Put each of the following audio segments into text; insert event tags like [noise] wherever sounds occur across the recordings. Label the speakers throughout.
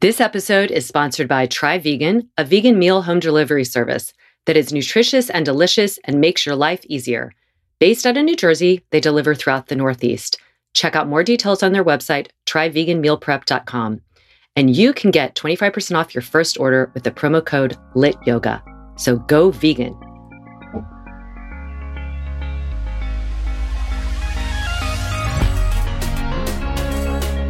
Speaker 1: This episode is sponsored by Try Vegan, a vegan meal home delivery service that is nutritious and delicious and makes your life easier. Based out of New Jersey, they deliver throughout the Northeast. Check out more details on their website, tryveganmealprep.com. And you can get 25% off your first order with the promo code LITYOGA. So go vegan.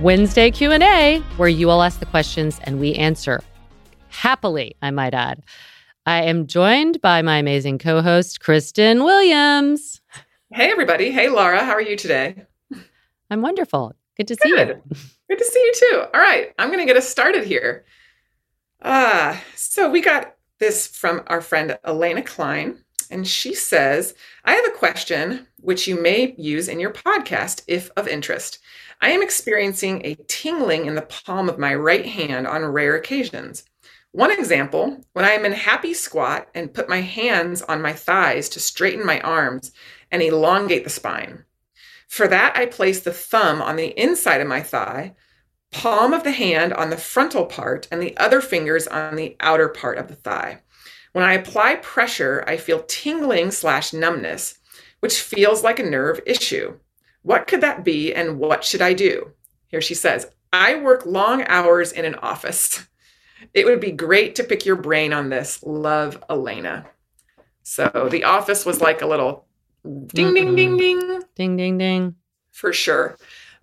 Speaker 1: Wednesday Q&A where you all ask the questions and we answer happily, I might add. I am joined by my amazing co-host Kristen Williams.
Speaker 2: Hey everybody. Hey Laura, how are you today?
Speaker 1: I'm wonderful. Good to see
Speaker 2: Good.
Speaker 1: you.
Speaker 2: Good to see you too. All right, I'm going to get us started here. Ah, so we got this from our friend Elena Klein, and she says, I have a question which you may use in your podcast if of interest. I am experiencing a tingling in the palm of my right hand on rare occasions. One example, when I am in happy squat and put my hands on my thighs to straighten my arms and elongate the spine. For that, I place the thumb on the inside of my thigh, palm of the hand on the frontal part, and the other fingers on the outer part of the thigh. When I apply pressure, I feel tingling slash numbness, which feels like a nerve issue. What could that be and what should I do? Here she says, I work long hours in an office. It would be great to pick your brain on this. Love, Elena. So the office was like a little ding, ding, ding, ding.
Speaker 1: Ding, ding, ding.
Speaker 2: For sure.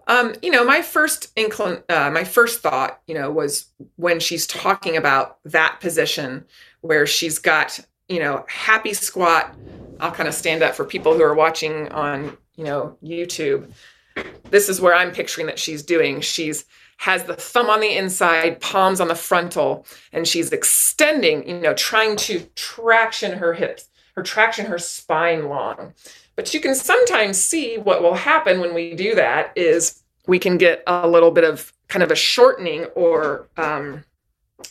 Speaker 2: Um, you know, my first inclin- uh, my first thought, you know, was when she's talking about that position where she's got, you know, happy squat. I'll kind of stand up for people who are watching on you know, YouTube. This is where I'm picturing that she's doing. She's has the thumb on the inside, palms on the frontal, and she's extending, you know, trying to traction her hips, her traction her spine long. But you can sometimes see what will happen when we do that is we can get a little bit of kind of a shortening or um,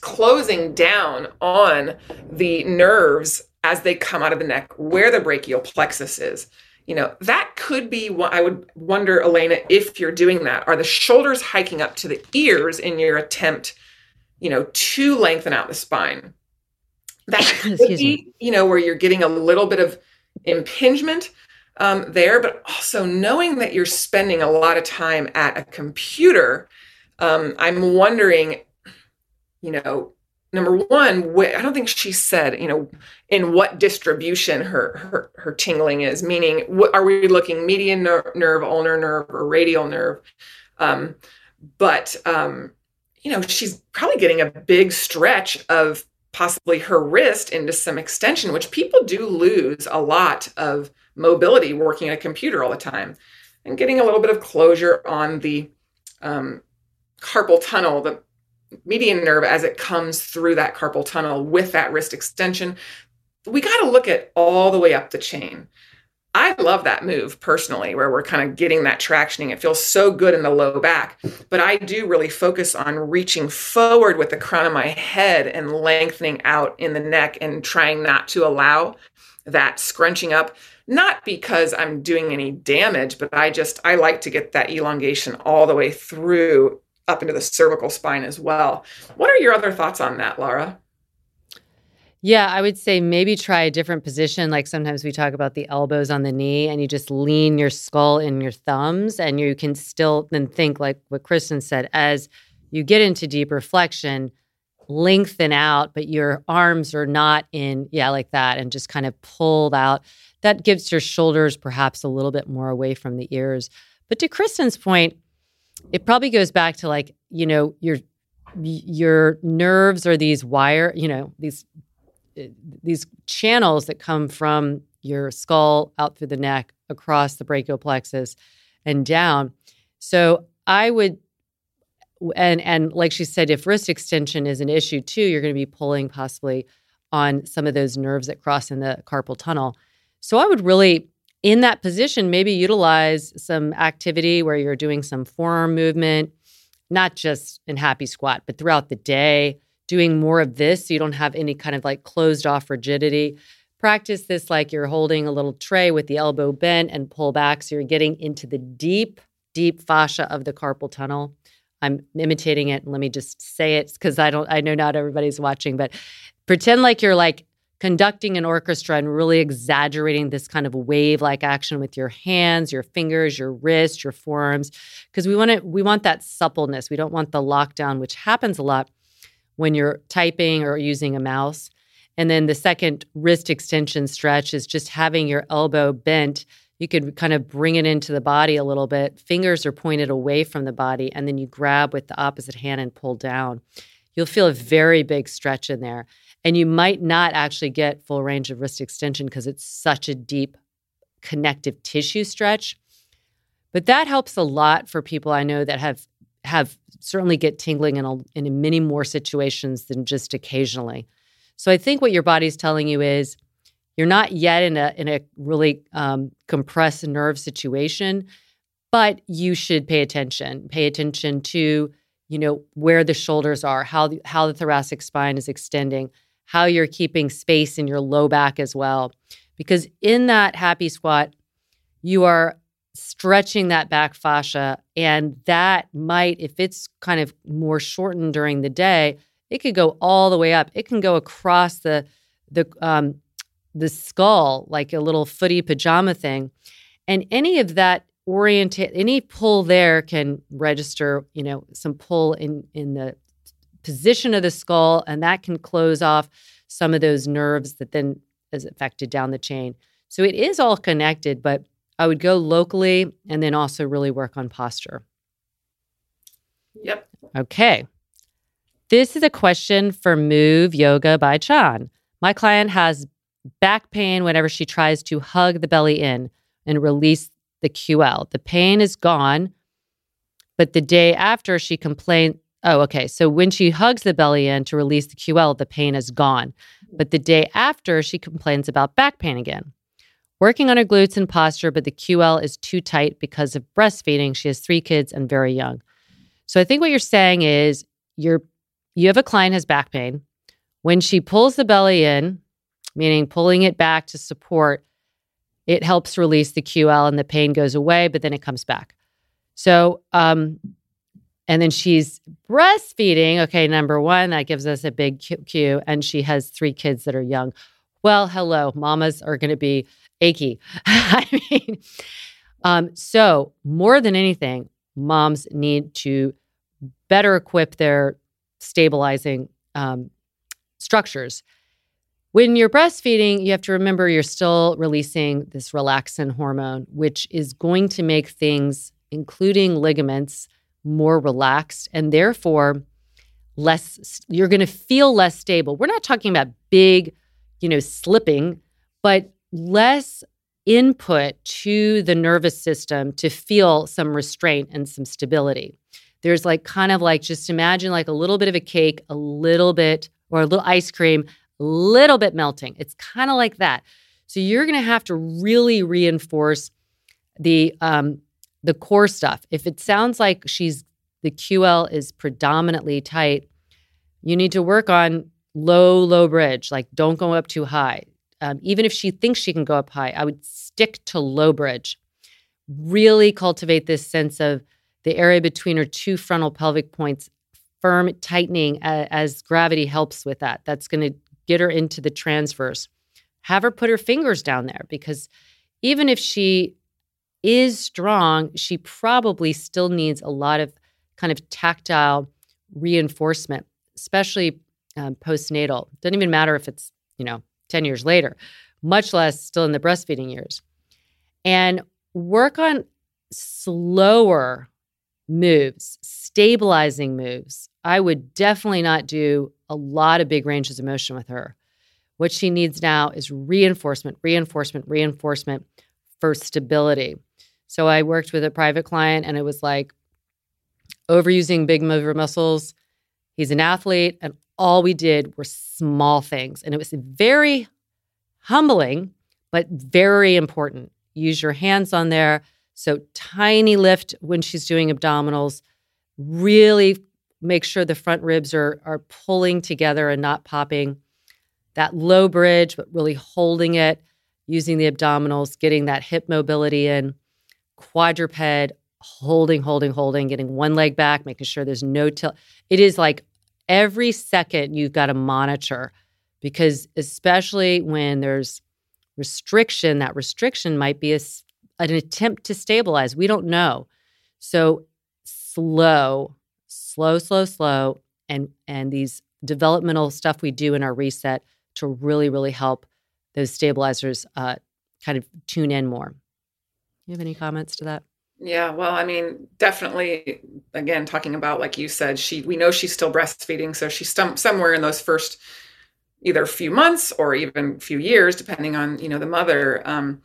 Speaker 2: closing down on the nerves as they come out of the neck where the brachial plexus is. You know that could be what i would wonder elena if you're doing that. Are the shoulders hiking up to the ears in your attempt you know to lengthen out the spine? That [coughs] could be you know where you're getting a little bit of impingement um, there but also knowing that you're spending a lot of time at a computer um, i'm wondering you know number one wh- i don't think she said you know in what distribution her her, her tingling is meaning what are we looking median ner- nerve ulnar nerve or radial nerve? Um, but um, you know she's probably getting a big stretch of possibly her wrist into some extension which people do lose a lot of mobility working at a computer all the time and getting a little bit of closure on the um, carpal tunnel the median nerve as it comes through that carpal tunnel with that wrist extension. We got to look at all the way up the chain. I love that move personally, where we're kind of getting that tractioning. It feels so good in the low back. But I do really focus on reaching forward with the crown of my head and lengthening out in the neck and trying not to allow that scrunching up. Not because I'm doing any damage, but I just, I like to get that elongation all the way through up into the cervical spine as well. What are your other thoughts on that, Laura?
Speaker 1: Yeah, I would say maybe try a different position. Like sometimes we talk about the elbows on the knee and you just lean your skull in your thumbs and you can still then think like what Kristen said as you get into deep reflection, lengthen out, but your arms are not in, yeah, like that, and just kind of pulled out. That gives your shoulders perhaps a little bit more away from the ears. But to Kristen's point, it probably goes back to like, you know, your your nerves are these wire, you know, these eh, these channels that come from your skull out through the neck across the brachial plexus and down. So I would and and like she said if wrist extension is an issue too you're going to be pulling possibly on some of those nerves that cross in the carpal tunnel. So I would really in that position maybe utilize some activity where you're doing some forearm movement not just in happy squat but throughout the day doing more of this so you don't have any kind of like closed off rigidity. Practice this like you're holding a little tray with the elbow bent and pull back so you're getting into the deep, deep fascia of the carpal tunnel. I'm imitating it. Let me just say it because I don't I know not everybody's watching, but pretend like you're like conducting an orchestra and really exaggerating this kind of wave like action with your hands, your fingers, your wrists, your forearms because we want to we want that suppleness. We don't want the lockdown which happens a lot when you're typing or using a mouse. And then the second wrist extension stretch is just having your elbow bent. You could kind of bring it into the body a little bit. Fingers are pointed away from the body, and then you grab with the opposite hand and pull down. You'll feel a very big stretch in there. And you might not actually get full range of wrist extension because it's such a deep connective tissue stretch. But that helps a lot for people I know that have have certainly get tingling in, a, in many more situations than just occasionally. So I think what your body's telling you is you're not yet in a in a really um, compressed nerve situation, but you should pay attention. Pay attention to you know where the shoulders are, how the, how the thoracic spine is extending, how you're keeping space in your low back as well, because in that happy squat, you are stretching that back fascia. And that might, if it's kind of more shortened during the day, it could go all the way up. It can go across the the um, the skull like a little footy pajama thing, and any of that orientate any pull there can register, you know, some pull in in the position of the skull, and that can close off some of those nerves that then is affected down the chain. So it is all connected, but I would go locally and then also really work on posture.
Speaker 2: Yep.
Speaker 1: Okay. This is a question for Move Yoga by Chan. My client has back pain whenever she tries to hug the belly in and release the QL. The pain is gone, but the day after she complained. Oh, okay. So when she hugs the belly in to release the QL, the pain is gone. But the day after, she complains about back pain again working on her glutes and posture, but the QL is too tight because of breastfeeding. She has three kids and very young. So I think what you're saying is you're you have a client has back pain. When she pulls the belly in, meaning pulling it back to support, it helps release the QL and the pain goes away, but then it comes back. So, um, and then she's breastfeeding. Okay, number one, that gives us a big cue. And she has three kids that are young. Well, hello, mamas are going to be achy. [laughs] I mean, um, so more than anything, moms need to better equip their stabilizing um, structures. When you're breastfeeding, you have to remember you're still releasing this relaxin hormone, which is going to make things, including ligaments, more relaxed and therefore less, you're going to feel less stable. We're not talking about big, you know, slipping, but less input to the nervous system to feel some restraint and some stability. There's like kind of like just imagine like a little bit of a cake, a little bit, or a little ice cream, a little bit melting. It's kind of like that. So you're going to have to really reinforce the um, the core stuff. If it sounds like she's the QL is predominantly tight, you need to work on low, low bridge. Like don't go up too high. Um, even if she thinks she can go up high, I would stick to low bridge. Really cultivate this sense of the area between her two frontal pelvic points firm tightening as, as gravity helps with that. That's going to get her into the transverse. Have her put her fingers down there because even if she is strong, she probably still needs a lot of kind of tactile reinforcement, especially um, postnatal. Doesn't even matter if it's, you know, 10 years later, much less still in the breastfeeding years. And work on slower moves, stabilizing moves. I would definitely not do a lot of big ranges of motion with her. What she needs now is reinforcement, reinforcement, reinforcement for stability. So I worked with a private client and it was like overusing big mover muscles. He's an athlete and all we did were small things. And it was very humbling, but very important. Use your hands on there. So, tiny lift when she's doing abdominals. Really make sure the front ribs are, are pulling together and not popping. That low bridge, but really holding it, using the abdominals, getting that hip mobility in. Quadruped, holding, holding, holding, getting one leg back, making sure there's no tilt. It is like every second you've got to monitor because, especially when there's restriction, that restriction might be a an attempt to stabilize. We don't know. So slow, slow, slow, slow, and and these developmental stuff we do in our reset to really, really help those stabilizers uh, kind of tune in more. You have any comments to that?
Speaker 2: Yeah, well, I mean, definitely. Again, talking about like you said, she we know she's still breastfeeding, so she's some, somewhere in those first either few months or even few years, depending on you know the mother. Um,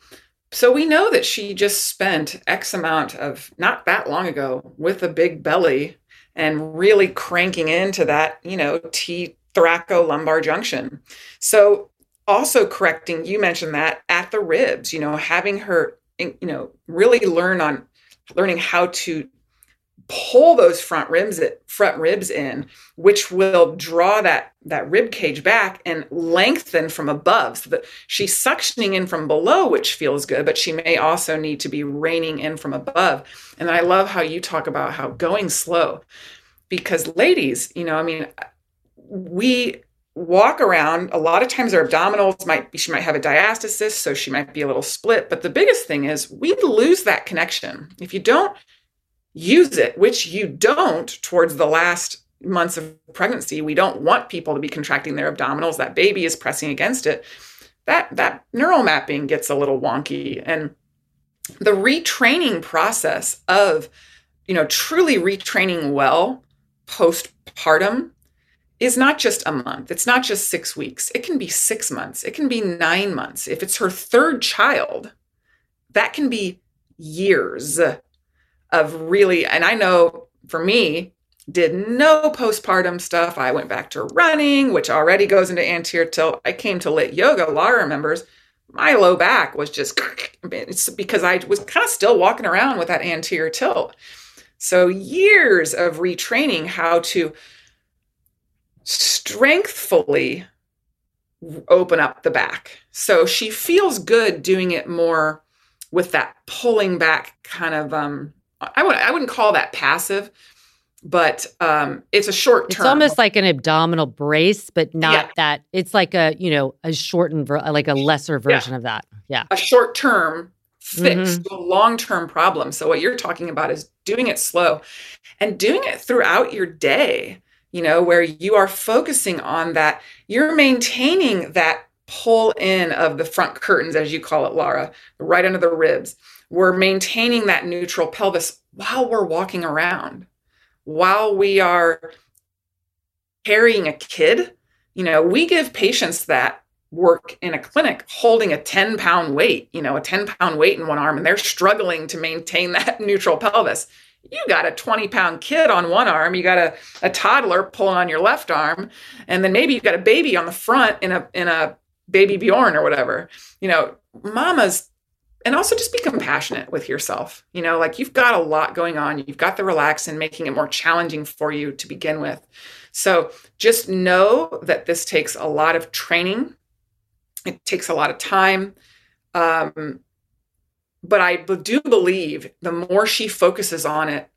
Speaker 2: so we know that she just spent X amount of not that long ago with a big belly and really cranking into that, you know, T thoracolumbar junction. So also correcting, you mentioned that at the ribs, you know, having her, you know, really learn on learning how to pull those front ribs front ribs in which will draw that that rib cage back and lengthen from above so that she's suctioning in from below which feels good but she may also need to be reining in from above. And i love how you talk about how going slow because ladies you know i mean we walk around a lot of times her abdominals might be she might have a diastasis so she might be a little split but the biggest thing is we lose that connection if you don't use it, which you don't towards the last months of pregnancy. We don't want people to be contracting their abdominals. That baby is pressing against it. That that neural mapping gets a little wonky. And the retraining process of, you know, truly retraining well postpartum is not just a month. It's not just six weeks. It can be six months. It can be nine months. If it's her third child, that can be years of really, and I know for me, did no postpartum stuff. I went back to running, which already goes into anterior tilt. I came to lit yoga. Laura remembers my low back was just it's because I was kind of still walking around with that anterior tilt. So years of retraining how to strengthfully open up the back. So she feels good doing it more with that pulling back kind of um I would I wouldn't call that passive, but um, it's a short term.
Speaker 1: It's almost like an abdominal brace, but not yeah. that. It's like a you know a shortened ver- like a lesser version yeah. of that. Yeah,
Speaker 2: a short term fix mm-hmm. a long term problem. So what you're talking about is doing it slow, and doing it throughout your day. You know where you are focusing on that. You're maintaining that pull in of the front curtains, as you call it, Laura, right under the ribs we're maintaining that neutral pelvis while we're walking around, while we are carrying a kid. You know, we give patients that work in a clinic holding a 10 pound weight, you know, a 10 pound weight in one arm, and they're struggling to maintain [laughs] that neutral pelvis. You got a 20 pound kid on one arm, you got a, a toddler pulling on your left arm, and then maybe you've got a baby on the front in a in a BabyBjörn or whatever. You know, mamas and also just be compassionate with yourself. You know, like you've got a lot going on. You've got the relaxin making it more challenging for you to begin with. So just know that this takes a lot of training. It takes a lot of time. Um, but I do believe the more she focuses on it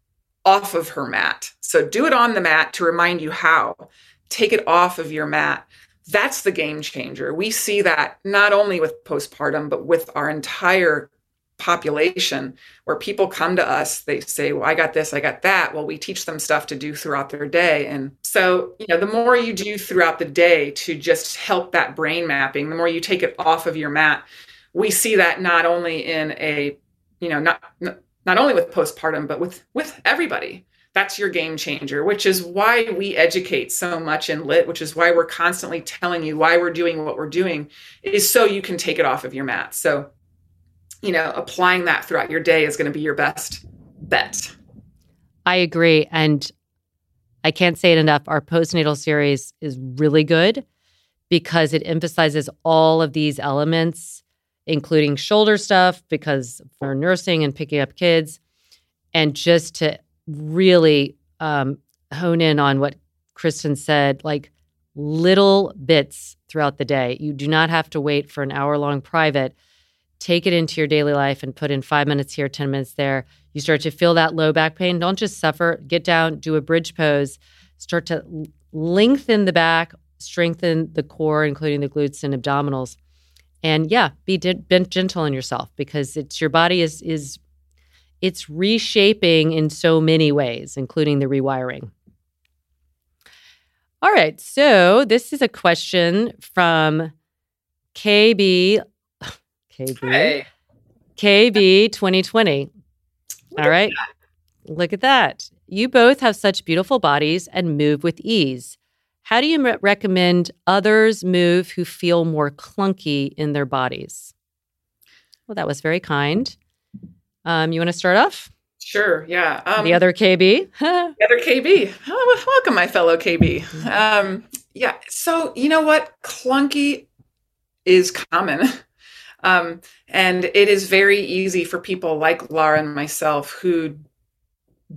Speaker 2: off of her mat. So do it on the mat to remind you how. Take it off of your mat that's the game changer. We see that not only with postpartum, but with our entire population where people come to us they say well i got this i got that well we teach them stuff to do throughout their day and so you know the more you do throughout the day to just help that brain mapping the more you take it off of your mat we see that not only in a you know not not only with postpartum but with with everybody that's your game changer, which is why we educate so much in lit, which is why we're constantly telling you why we're doing what we're doing, is so you can take it off of your mat. So, you know, applying that throughout your day is going to be your best bet.
Speaker 1: I agree. And I can't say it enough. Our postnatal series is really good because it emphasizes all of these elements, including shoulder stuff, because for nursing and picking up kids, and just to really um, hone in on what Kristen said, like little bits throughout the day. You do not have to wait for an hour long private. Take it into your daily life and put in five minutes here, 10 minutes there. You start to feel that low back pain. Don't just suffer. Get down, do a bridge pose, start to lengthen the back, strengthen the core, including the glutes and abdominals. And yeah, be, be gentle on yourself because it's your body is is it's reshaping in so many ways, including the rewiring. All right, so this is a question from KB [sighs] KB hey. KB 2020. All right. Look at that. You both have such beautiful bodies and move with ease. How do you re- recommend others move who feel more clunky in their bodies? Well, that was very kind. Um, you want to start off?
Speaker 2: Sure. Yeah.
Speaker 1: Um, the other KB.
Speaker 2: the other KB. Oh, welcome, my fellow KB. Um, yeah. So you know what? Clunky is common. [laughs] Um, and it is very easy for people like Laura and myself who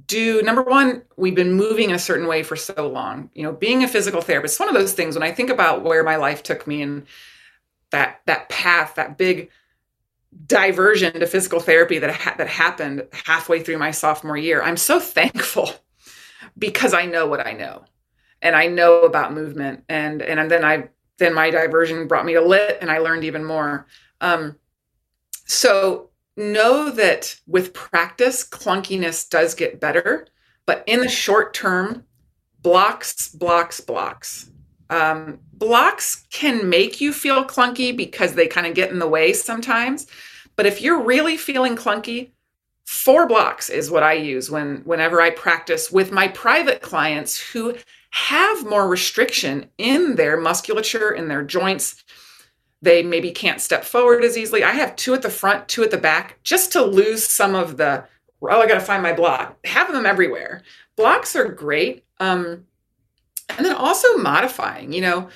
Speaker 2: do number one we've been moving in a certain way for so long you know being a physical therapist one of those things when i think about where my life took me and that that path that big diversion to physical therapy that ha- that happened halfway through my sophomore year. I'm so thankful [laughs] because I know what I know, and I know about movement, and and then I then my diversion brought me to lit, and I learned even more. Um, so know that with practice, clunkiness does get better, but in the short term, blocks, blocks, blocks. Um, blocks can make you feel clunky because they kind of get in the way sometimes. But if you're really feeling clunky, four blocks is what I use when whenever I practice with my private clients who have more restriction in their musculature, in their joints. They maybe can't step forward as easily. I have two at the front, two at the back, just to lose some of the, oh, I got to find my block. Have them everywhere. Blocks are great. Um, and then also modifying you know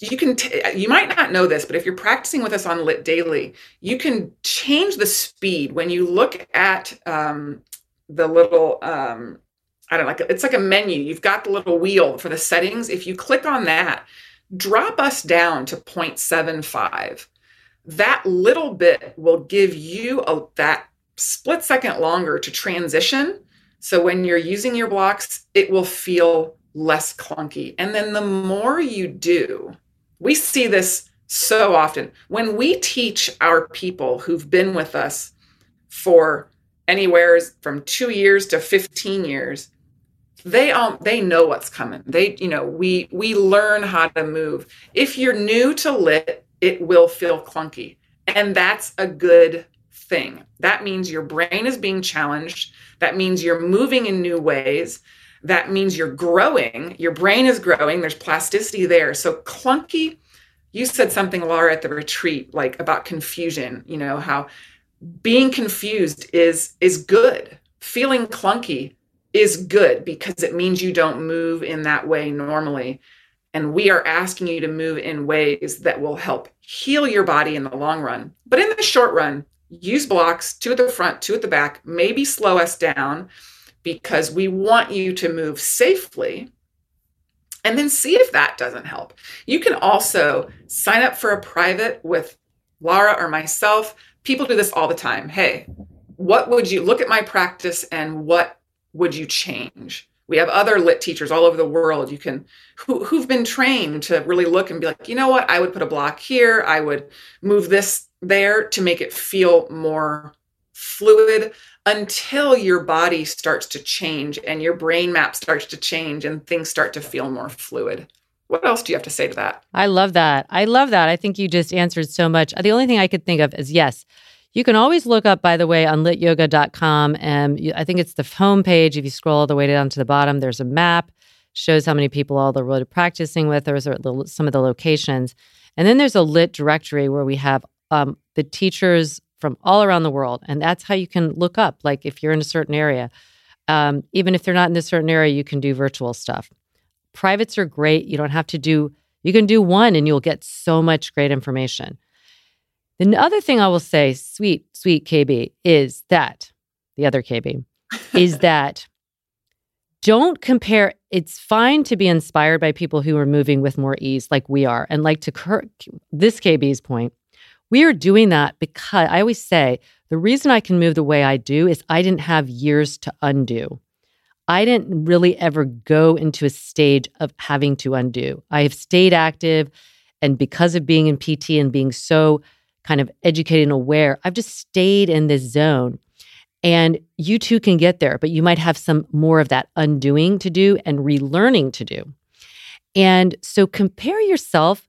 Speaker 2: you can t- you might not know this but if you're practicing with us on lit daily you can change the speed when you look at um, the little um, i don't know like it's like a menu you've got the little wheel for the settings if you click on that drop us down to 0.75 that little bit will give you a, that split second longer to transition so when you're using your blocks it will feel less clunky. And then the more you do, we see this so often. When we teach our people who've been with us for anywhere from 2 years to 15 years, they um they know what's coming. They you know, we we learn how to move. If you're new to lit, it will feel clunky. And that's a good thing. That means your brain is being challenged. That means you're moving in new ways that means you're growing, your brain is growing, there's plasticity there. So clunky, you said something, Laura, at the retreat, like about confusion, you know, how being confused is is good. Feeling clunky is good because it means you don't move in that way normally. And we are asking you to move in ways that will help heal your body in the long run. But in the short run, use blocks two at the front, two at the back, maybe slow us down because we want you to move safely and then see if that doesn't help. You can also sign up for a private with Laura or myself. People do this all the time. Hey, what would you look at my practice and what would you change? We have other lit teachers all over the world. You can who, who've been trained to really look and be like, you know what? I would put a block here. I would move this there to make it feel more fluid until your body starts to change and your brain map starts to change and things start to feel more fluid. What else do you have to say to that?
Speaker 1: I love that. I love that. I think you just answered so much. The only thing I could think of is yes, you can always look up, by the way, on lityoga.com. And I think it's the homepage. If you scroll all the way down to the bottom, there's a map, shows how many people all the world are practicing with. There's some of the locations. And then there's a lit directory where we have um, the teachers from all around the world. And that's how you can look up, like if you're in a certain area. Um, even if they're not in a certain area, you can do virtual stuff. Privates are great. You don't have to do, you can do one and you'll get so much great information. The other thing I will say, sweet, sweet KB, is that the other KB is [laughs] that don't compare. It's fine to be inspired by people who are moving with more ease, like we are. And like to Kirk, this KB's point, we are doing that because I always say the reason I can move the way I do is I didn't have years to undo. I didn't really ever go into a stage of having to undo. I have stayed active. And because of being in PT and being so kind of educated and aware. I've just stayed in this zone. And you too can get there, but you might have some more of that undoing to do and relearning to do. And so compare yourself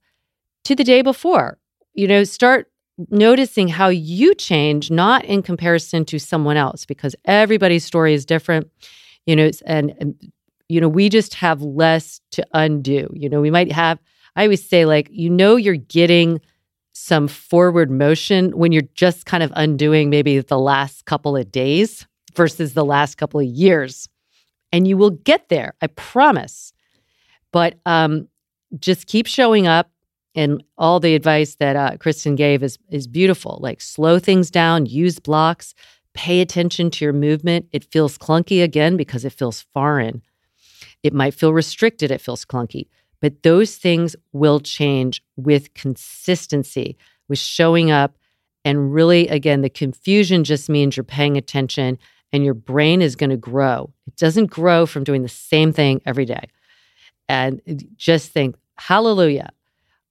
Speaker 1: to the day before. You know, start noticing how you change, not in comparison to someone else, because everybody's story is different. You know, and, and you know, we just have less to undo. You know, we might have, I always say, like, you know, you're getting some forward motion when you're just kind of undoing maybe the last couple of days versus the last couple of years. And you will get there, I promise. But um, just keep showing up. And all the advice that uh, Kristen gave is is beautiful. Like slow things down, use blocks, pay attention to your movement. It feels clunky again because it feels foreign. It might feel restricted. It feels clunky. But those things will change with consistency, with showing up. And really, again, the confusion just means you're paying attention and your brain is going to grow. It doesn't grow from doing the same thing every day. And just think, hallelujah.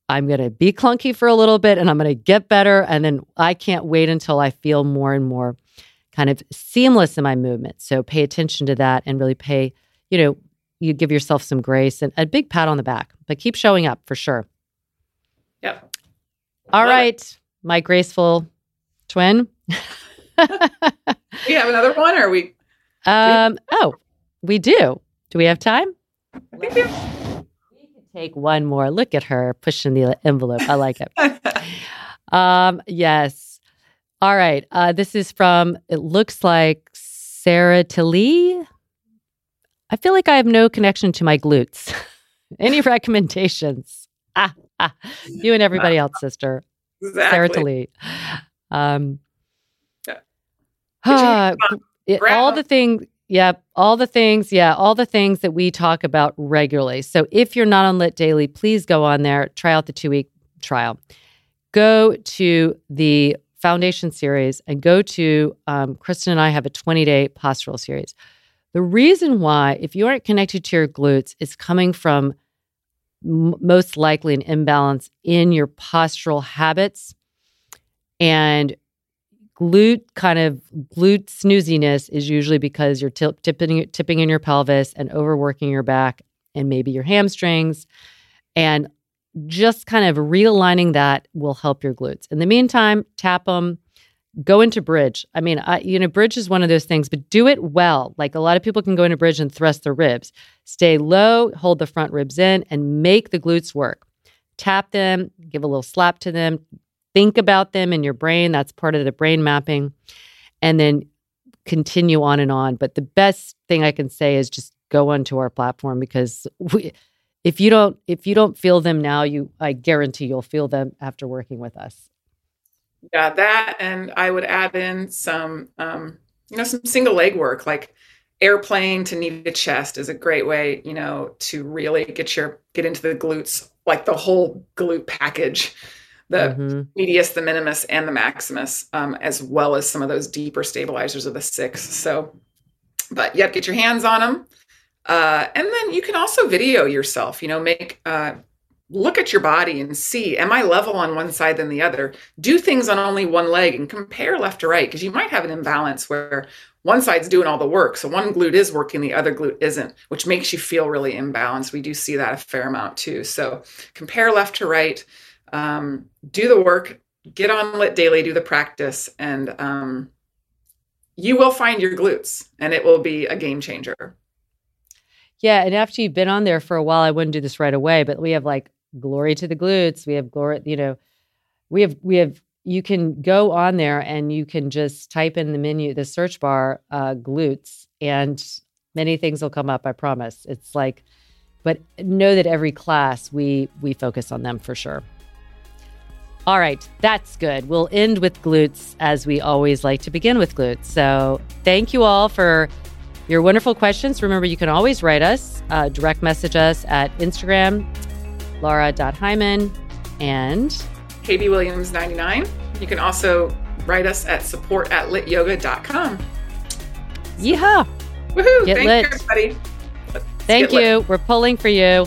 Speaker 1: I'm going to be clunky for a little bit and I'm going to get better. And then I can't wait until I feel more and more kind of seamless in my movement. So pay attention to that and really pay, you know, you give yourself some grace and a big pat on the back, but keep showing up for sure.
Speaker 2: Yep.
Speaker 1: All Love right, it. my graceful twin. [laughs]
Speaker 2: we have another one, or we?
Speaker 1: Um. Oh, we do. Do we have time? we can take one more. Look at her pushing the envelope. I like it. [laughs] um. Yes. All right. Uh, this is from. It looks like Sarah Tilly. I feel like I have no connection to my glutes. [laughs] Any recommendations? Ah, [laughs] ah, you and everybody else, sister.
Speaker 2: Exactly.
Speaker 1: Sarah Talee. Um, yeah. uh, all the things, yeah, all the things, yeah, all the things that we talk about regularly. So if you're not on Lit Daily, please go on there, try out the two week trial. Go to the foundation series and go to um, Kristen and I have a 20 day postural series. The reason why, if you aren't connected to your glutes, is coming from m- most likely an imbalance in your postural habits and glute kind of glute snooziness is usually because you're t- tipping tipping in your pelvis and overworking your back and maybe your hamstrings and just kind of realigning that will help your glutes. In the meantime, tap them, go into bridge. I mean, I, you know, bridge is one of those things, but do it well. Like a lot of people can go into bridge and thrust their ribs. Stay low, hold the front ribs in, and make the glutes work. Tap them, give a little slap to them, think about them in your brain. That's part of the brain mapping. And then continue on and on. But the best thing I can say is just go onto our platform because we, if you don't if you don't feel them now, you I guarantee you'll feel them after working with us.
Speaker 2: Yeah, that and I would add in some um, you know, some single leg work like airplane to knee to chest is a great way, you know, to really get your get into the glutes, like the whole glute package, the mm-hmm. medius, the minimus, and the maximus, um, as well as some of those deeper stabilizers of the six. So, but yep, get your hands on them. Uh, and then you can also video yourself, you know, make uh, look at your body and see am i level on one side than the other? Do things on only one leg and compare left to right because you might have an imbalance where one side's doing all the work so one glute is working the other glute isn't which makes you feel really imbalanced. We do see that a fair amount too. So compare left to right um, do the work get on lit daily do the practice and um, you will find your glutes and it will be a game changer.
Speaker 1: Yeah, and after you've been on there for a while, I wouldn't do this right away, but we have like glory to the glutes. We have glory, you know, we have we have you can go on there and you can just type in the menu, the search bar, uh, glutes, and many things will come up. I promise. It's like, but know that every class we we focus on them for sure. All right, that's good. We'll end with glutes as we always like to begin with glutes. So thank you all for your wonderful questions. Remember, you can always write us, uh, direct message us at Instagram laura.hyman, and
Speaker 2: KB Williams 99. You can also write us at support at lityoga.com.
Speaker 1: Yeehaw!
Speaker 2: Woohoo! Get Thank lit. you, everybody.
Speaker 1: Let's Thank you. Lit. We're pulling for you.